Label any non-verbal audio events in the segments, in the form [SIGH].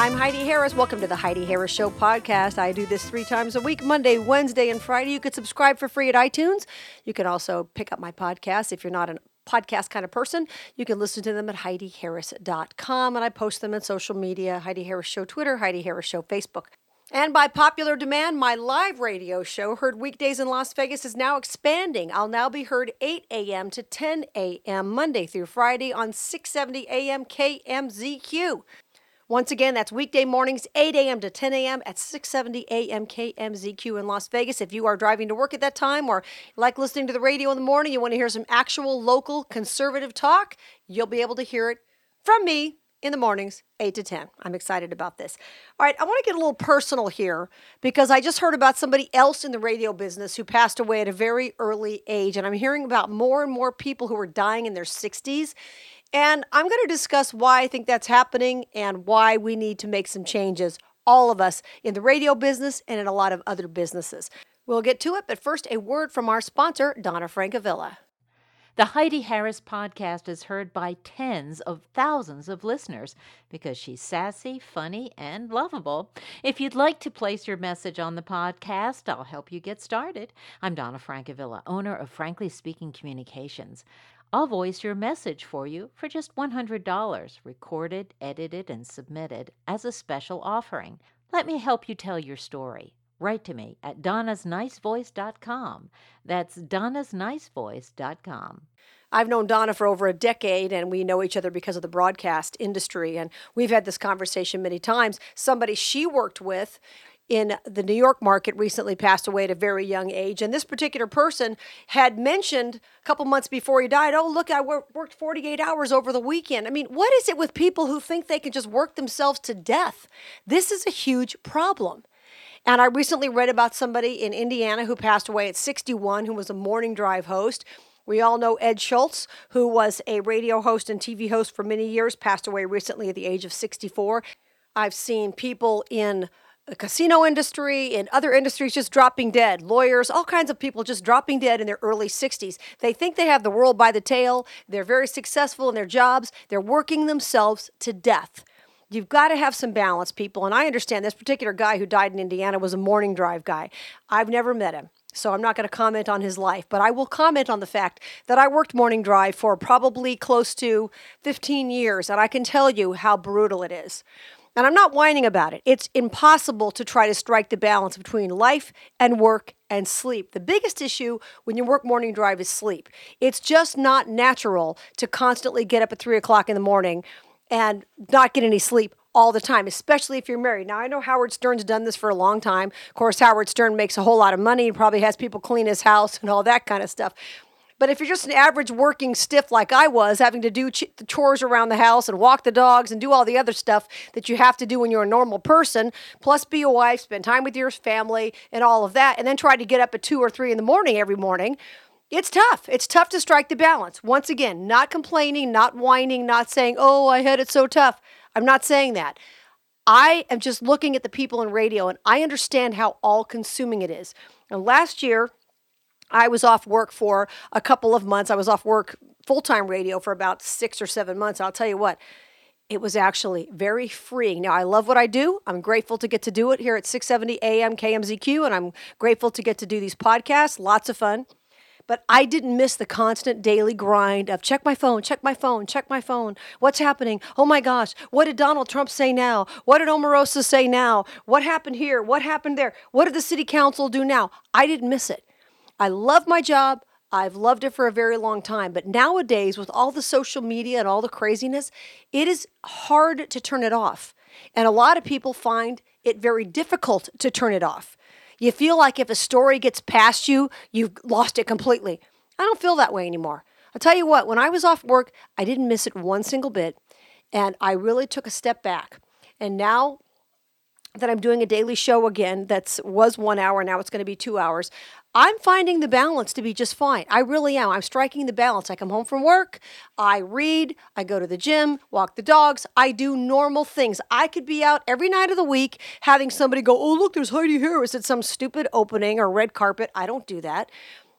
I'm Heidi Harris. Welcome to the Heidi Harris Show podcast. I do this three times a week Monday, Wednesday, and Friday. You could subscribe for free at iTunes. You can also pick up my podcast if you're not a podcast kind of person. You can listen to them at HeidiHarris.com, and I post them on social media Heidi Harris Show Twitter, Heidi Harris Show Facebook. And by popular demand, my live radio show, heard weekdays in Las Vegas, is now expanding. I'll now be heard 8 a.m. to 10 a.m. Monday through Friday on 670 a.m. KMZQ. Once again, that's weekday mornings, 8 a.m. to 10 a.m. at 670 a.m. KMZQ in Las Vegas. If you are driving to work at that time or like listening to the radio in the morning, you want to hear some actual local conservative talk, you'll be able to hear it from me in the mornings, 8 to 10. I'm excited about this. All right, I want to get a little personal here because I just heard about somebody else in the radio business who passed away at a very early age. And I'm hearing about more and more people who are dying in their 60s. And I'm going to discuss why I think that's happening and why we need to make some changes, all of us in the radio business and in a lot of other businesses. We'll get to it, but first, a word from our sponsor, Donna Francavilla. The Heidi Harris podcast is heard by tens of thousands of listeners because she's sassy, funny, and lovable. If you'd like to place your message on the podcast, I'll help you get started. I'm Donna Francavilla, owner of Frankly Speaking Communications. I'll voice your message for you for just $100, recorded, edited, and submitted as a special offering. Let me help you tell your story. Write to me at donnasnicevoice.com. That's donnasnicevoice.com. I've known Donna for over a decade, and we know each other because of the broadcast industry. And we've had this conversation many times. Somebody she worked with in the New York market recently passed away at a very young age. And this particular person had mentioned a couple months before he died, oh, look, I worked 48 hours over the weekend. I mean, what is it with people who think they can just work themselves to death? This is a huge problem. And I recently read about somebody in Indiana who passed away at 61 who was a morning drive host. We all know Ed Schultz, who was a radio host and TV host for many years, passed away recently at the age of 64. I've seen people in the casino industry, and other industries, just dropping dead. Lawyers, all kinds of people just dropping dead in their early 60s. They think they have the world by the tail. They're very successful in their jobs. They're working themselves to death. You've got to have some balance, people. And I understand this particular guy who died in Indiana was a morning drive guy. I've never met him. So I'm not going to comment on his life, but I will comment on the fact that I worked morning drive for probably close to 15 years, and I can tell you how brutal it is. And I'm not whining about it. It's impossible to try to strike the balance between life and work and sleep. The biggest issue when you work morning drive is sleep. It's just not natural to constantly get up at three o'clock in the morning and not get any sleep all the time, especially if you're married. Now, I know Howard Stern's done this for a long time. Of course, Howard Stern makes a whole lot of money. He probably has people clean his house [LAUGHS] and all that kind of stuff. But if you're just an average working stiff like I was, having to do ch- chores around the house and walk the dogs and do all the other stuff that you have to do when you're a normal person, plus be a wife, spend time with your family and all of that, and then try to get up at two or three in the morning every morning, it's tough. It's tough to strike the balance. Once again, not complaining, not whining, not saying, oh, I had it so tough. I'm not saying that. I am just looking at the people in radio and I understand how all consuming it is. And last year, I was off work for a couple of months. I was off work full time radio for about six or seven months. I'll tell you what, it was actually very freeing. Now, I love what I do. I'm grateful to get to do it here at 670 AM KMZQ, and I'm grateful to get to do these podcasts. Lots of fun. But I didn't miss the constant daily grind of check my phone, check my phone, check my phone. What's happening? Oh my gosh, what did Donald Trump say now? What did Omarosa say now? What happened here? What happened there? What did the city council do now? I didn't miss it. I love my job. I've loved it for a very long time. But nowadays, with all the social media and all the craziness, it is hard to turn it off. And a lot of people find it very difficult to turn it off. You feel like if a story gets past you, you've lost it completely. I don't feel that way anymore. I'll tell you what, when I was off work, I didn't miss it one single bit. And I really took a step back. And now that I'm doing a daily show again that's was 1 hour now it's going to be 2 hours I'm finding the balance to be just fine. I really am. I'm striking the balance. I come home from work, I read, I go to the gym, walk the dogs, I do normal things. I could be out every night of the week having somebody go, "Oh, look, there's Heidi Harris at some stupid opening or red carpet." I don't do that.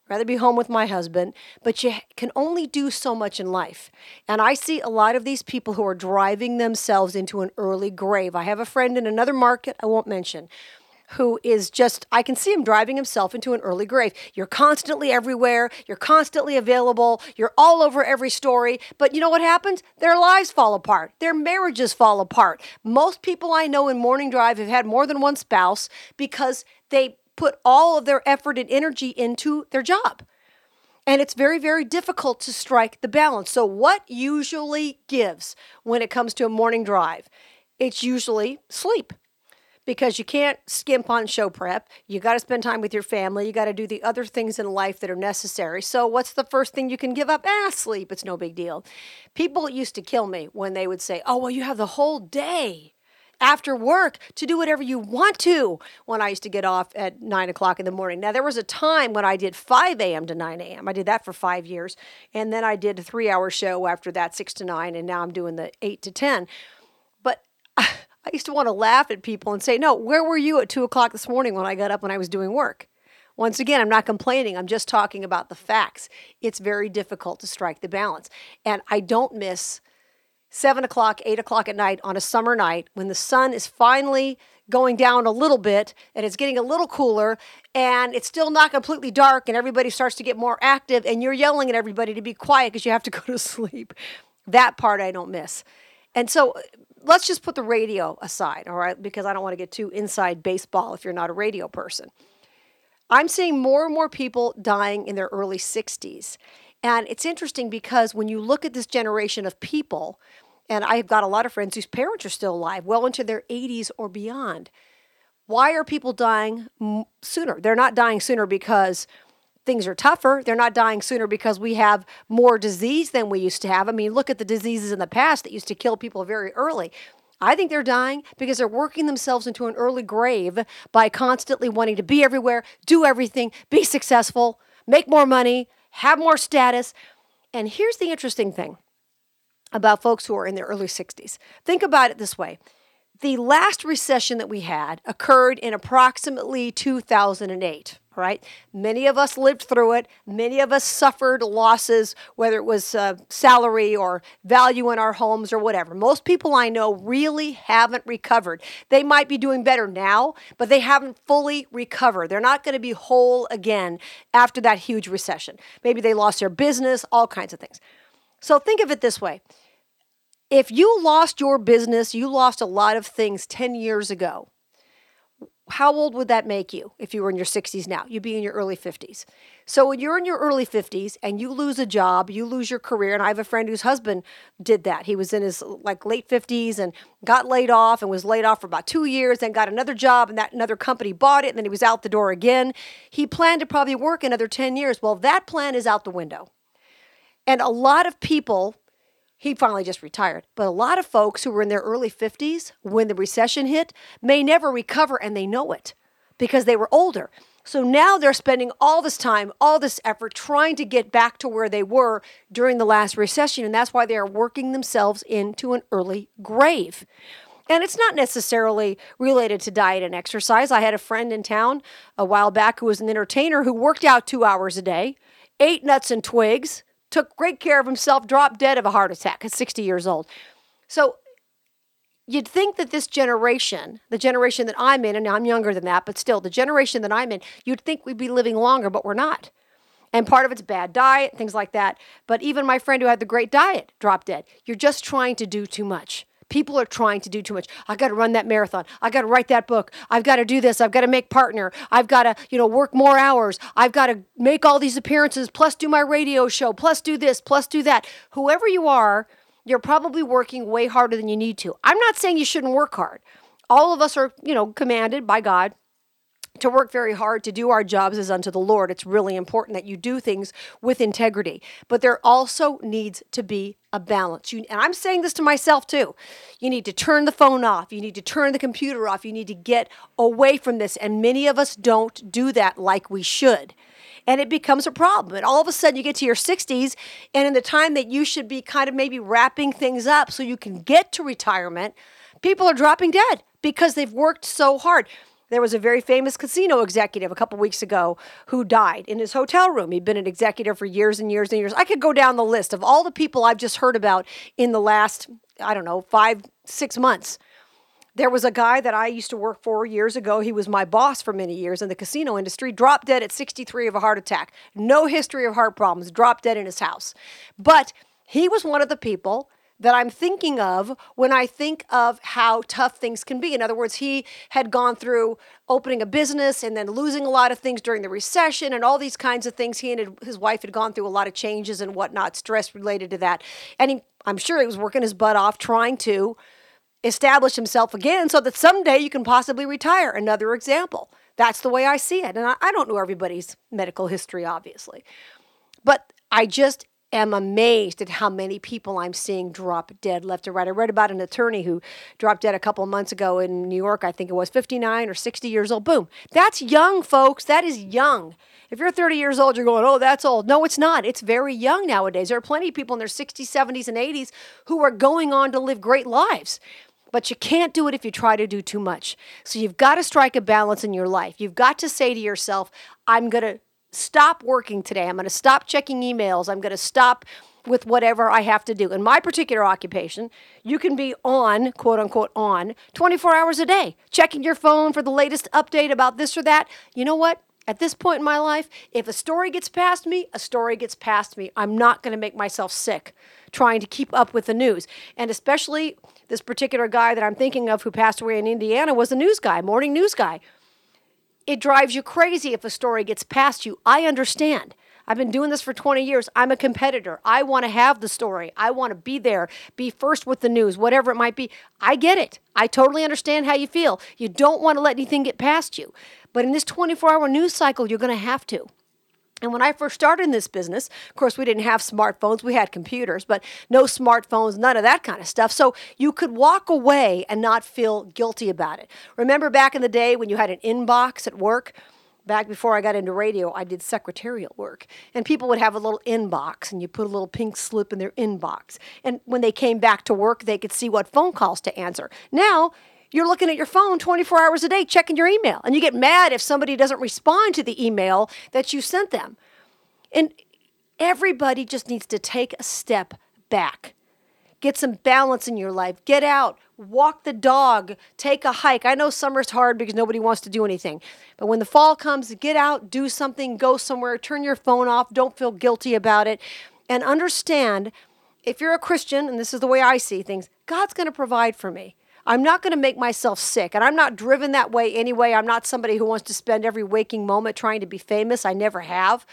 rather be home with my husband, but you can only do so much in life. And I see a lot of these people who are driving themselves into an early grave. I have a friend in another market I won't mention who is just, I can see him driving himself into an early grave. You're constantly everywhere, you're constantly available, you're all over every story. But you know what happens? Their lives fall apart, their marriages fall apart. Most people I know in Morning Drive have had more than one spouse because they put all of their effort and energy into their job. And it's very, very difficult to strike the balance. So, what usually gives when it comes to a morning drive? It's usually sleep because you can't skimp on show prep. You got to spend time with your family. You got to do the other things in life that are necessary. So, what's the first thing you can give up? Ah, sleep. It's no big deal. People used to kill me when they would say, Oh, well, you have the whole day after work to do whatever you want to when I used to get off at nine o'clock in the morning. Now, there was a time when I did 5 a.m. to 9 a.m. I did that for five years. And then I did a three hour show after that, 6 to 9. And now I'm doing the 8 to 10. Used to want to laugh at people and say, No, where were you at two o'clock this morning when I got up when I was doing work? Once again, I'm not complaining. I'm just talking about the facts. It's very difficult to strike the balance. And I don't miss seven o'clock, eight o'clock at night on a summer night when the sun is finally going down a little bit and it's getting a little cooler and it's still not completely dark and everybody starts to get more active and you're yelling at everybody to be quiet because you have to [LAUGHS] go to sleep. That part I don't miss. And so let's just put the radio aside, all right? Because I don't want to get too inside baseball if you're not a radio person. I'm seeing more and more people dying in their early 60s. And it's interesting because when you look at this generation of people, and I've got a lot of friends whose parents are still alive, well into their 80s or beyond. Why are people dying sooner? They're not dying sooner because things are tougher. They're not dying sooner because we have more disease than we used to have. I mean, look at the diseases in the past that used to kill people very early. I think they're dying because they're working themselves into an early grave by constantly wanting to be everywhere, do everything, be successful, make more money, have more status. And here's the interesting thing about folks who are in their early 60s. Think about it this way the last recession that we had occurred in approximately 2008 right? Many of us lived through it. Many of us suffered losses, whether it was uh, salary or value in our homes or whatever. Most people I know really haven't recovered. They might be doing better now, but they haven't fully recovered. They're not going to be whole again after that huge recession. Maybe they lost their business, all kinds of things. So think of it this way. If you lost your business, you lost a lot of things 10 years ago how old would that make you if you were in your 60s now? You'd be in your early 50s. So when you're in your early 50s and you lose a job, you lose your career. And I have a friend whose husband did that. He was in his like late 50s and got laid off and was laid off for about two years, then got another job and that another company bought it, and then he was out the door again. He planned to probably work another 10 years. Well, that plan is out the window. And a lot of people he finally just retired. But a lot of folks who were in their early 50s when the recession hit may never recover and they know it because they were older. So now they're spending all this time, all this effort trying to get back to where they were during the last recession. And that's why they are working themselves into an early grave. And it's not necessarily related to diet and exercise. I had a friend in town a while back who was an entertainer who worked out two hours a day, ate nuts and twigs, took great care of himself, dropped dead of a heart attack at 60 years old. So you'd think that this generation, the generation that I'm in, and I'm younger than that, but still, the generation that I'm in, you'd think we'd be living longer, but we're not. And part of it's bad diet, things like that. But even my friend who had the great diet dropped dead. You're just trying to do too much. People are trying to do too much. I got to run that marathon. I got to write that book. I've got to do this. I've got to make partner. I've got to, you know, work more hours. I've got to make all these appearances, plus do my radio show, plus do this, plus do that. Whoever you are, you're probably working way harder than you need to. I'm not saying you shouldn't work hard. All of us are, you know, commanded by God to work very hard to do our jobs as unto the Lord. It's really important that you do things with integrity. But there also needs to be a balance. You, and I'm saying this to myself too. You need to turn the phone off. You need to turn the computer off. You need to get away from this. And many of us don't do that like we should. And it becomes a problem. And all of a sudden, you get to your 60s, and in the time that you should be kind of maybe wrapping things up so you can get to retirement, people are dropping dead because they've worked so hard There was a very famous casino executive a couple weeks ago who died in his hotel room. He'd been an executive for years and years and years. I could go down the list of all the people I've just heard about in the last, I don't know, five, six months. There was a guy that I used to work for years ago. He was my boss for many years in the casino industry, dropped dead at 63 of a heart attack. No history of heart problems, dropped dead in his house. But he was one of the people that I'm thinking of when I think of how tough things can be. In other words, he had gone through opening a business and then losing a lot of things during the recession and all these kinds of things. He and his wife had gone through a lot of changes and whatnot, stress related to that. And he, I'm sure he was working his butt off trying to establish himself again so that someday you can possibly retire. Another example. That's the way I see it. And I, I don't know everybody's medical history, obviously. But I just am amazed at how many people I'm seeing drop dead left and right. I read about an attorney who dropped dead a couple of months ago in New York. I think it was 59 or 60 years old. Boom. That's young, folks. That is young. If you're 30 years old, you're going, oh, that's old. No, it's not. It's very young nowadays. There are plenty of people in their 60s, 70s, and 80s who are going on to live great lives. But you can't do it if you try to do too much. So you've got to strike a balance in your life. You've got to say to yourself, I'm going to stop working today. I'm going to stop checking emails. I'm going to stop with whatever I have to do. In my particular occupation, you can be on, quote unquote, on 24 hours a day, checking your phone for the latest update about this or that. You know what? At this point in my life, if a story gets past me, a story gets past me. I'm not going to make myself sick trying to keep up with the news. And especially this particular guy that I'm thinking of who passed away in Indiana was a news guy, morning news guy. It drives you crazy if a story gets past you. I understand. I've been doing this for 20 years. I'm a competitor. I want to have the story. I want to be there, be first with the news, whatever it might be. I get it. I totally understand how you feel. You don't want to let anything get past you. But in this 24 hour news cycle, you're going to have to. And when I first started in this business, of course, we didn't have smartphones, we had computers, but no smartphones, none of that kind of stuff. So you could walk away and not feel guilty about it. Remember back in the day when you had an inbox at work? Back before I got into radio, I did secretarial work. And people would have a little inbox, and you put a little pink slip in their inbox. And when they came back to work, they could see what phone calls to answer. Now, you're looking at your phone 24 hours a day checking your email. And you get mad if somebody doesn't respond to the email that you sent them. And everybody just needs to take a step back. Get some balance in your life. Get out, walk the dog, take a hike. I know summer's hard because nobody wants to do anything. But when the fall comes, get out, do something, go somewhere, turn your phone off, don't feel guilty about it, and understand if you're a Christian, and this is the way I see things, God's going to provide for me. I'm not going to make myself sick. And I'm not driven that way anyway. I'm not somebody who wants to spend every waking moment trying to be famous. I never have.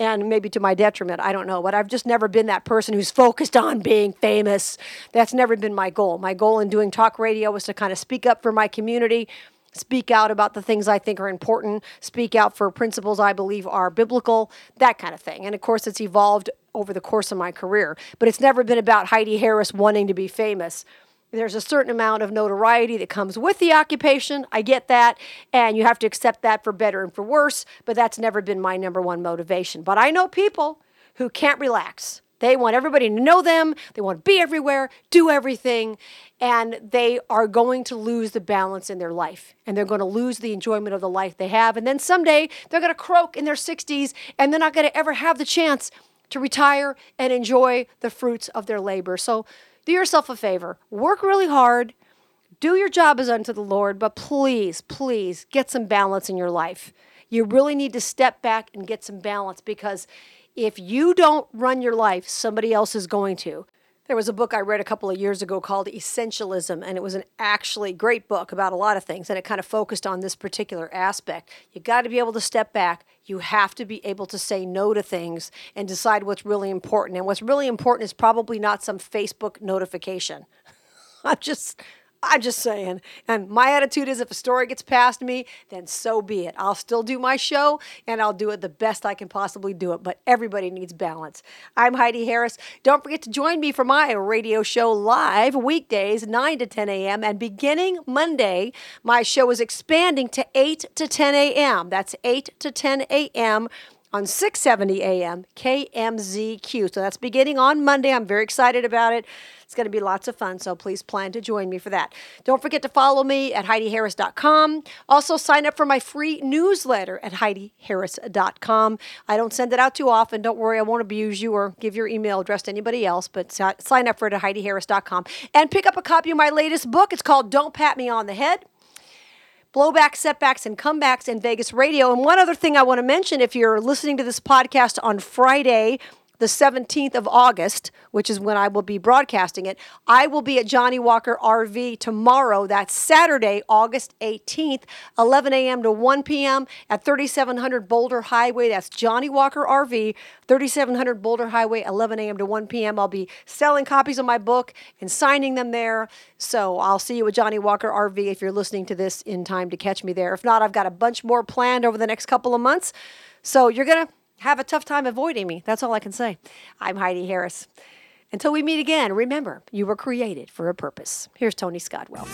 And maybe to my detriment, I don't know. But I've just never been that person who's focused on being famous. That's never been my goal. My goal in doing talk radio was to kind of speak up for my community, speak out about the things I think are important, speak out for principles I believe are biblical, that kind of thing. And of course, it's evolved over the course of my career. But it's never been about Heidi Harris wanting to be famous there's a certain amount of notoriety that comes with the occupation. I get that. And you have to accept that for better and for worse. But that's never been my number one motivation. But I know people who can't relax. They want everybody to know them. They want to be everywhere, do everything. And they are going to lose the balance in their life. And they're going to lose the enjoyment of the life they have. And then someday they're going to croak in their 60s and they're not going to ever have the chance to retire and enjoy the fruits of their labor. So, do yourself a favor. Work really hard. Do your job as unto the Lord, but please, please get some balance in your life. You really need to step back and get some balance because if you don't run your life, somebody else is going to. There was a book I read a couple of years ago called Essentialism, and it was an actually great book about a lot of things, and it kind of focused on this particular aspect. You got to be able to step back. You have to be able to say no to things and decide what's really important. And what's really important is probably not some Facebook notification. [LAUGHS] I'm just I'm just saying. And my attitude is if a story gets past me, then so be it. I'll still do my show and I'll do it the best I can possibly do it. But everybody needs balance. I'm Heidi Harris. Don't forget to join me for my radio show live weekdays, 9 to 10 a.m. And beginning Monday, my show is expanding to 8 to 10 a.m. That's 8 to 10 a.m on 670 AM KMZQ. So that's beginning on Monday. I'm very excited about it. It's going to be lots of fun, so please plan to join me for that. Don't forget to follow me at HeidiHarris.com. Also, sign up for my free newsletter at HeidiHarris.com. I don't send it out too often. Don't worry, I won't abuse you or give your email address to anybody else, but sign up for it at HeidiHarris.com. And pick up a copy of my latest book. It's called Don't Pat Me on the Head blowbacks, setbacks, and comebacks in Vegas radio. And one other thing I want to mention if you're listening to this podcast on Friday, the 17th of August, which is when I will be broadcasting it, I will be at Johnny Walker RV tomorrow. That's Saturday, August 18th, 11 a.m. to 1 p.m. at 3700 Boulder Highway. That's Johnny Walker RV, 3700 Boulder Highway, 11 a.m. to 1 p.m. I'll be selling copies of my book and signing them there. So I'll see you at Johnny Walker RV if you're listening to this in time to catch me there. If not, I've got a bunch more planned over the next couple of months. So you're going to have a tough time avoiding me. That's all I can say. I'm Heidi Harris. Until we meet again, remember, you were created for a purpose. Here's Tony Scottwell.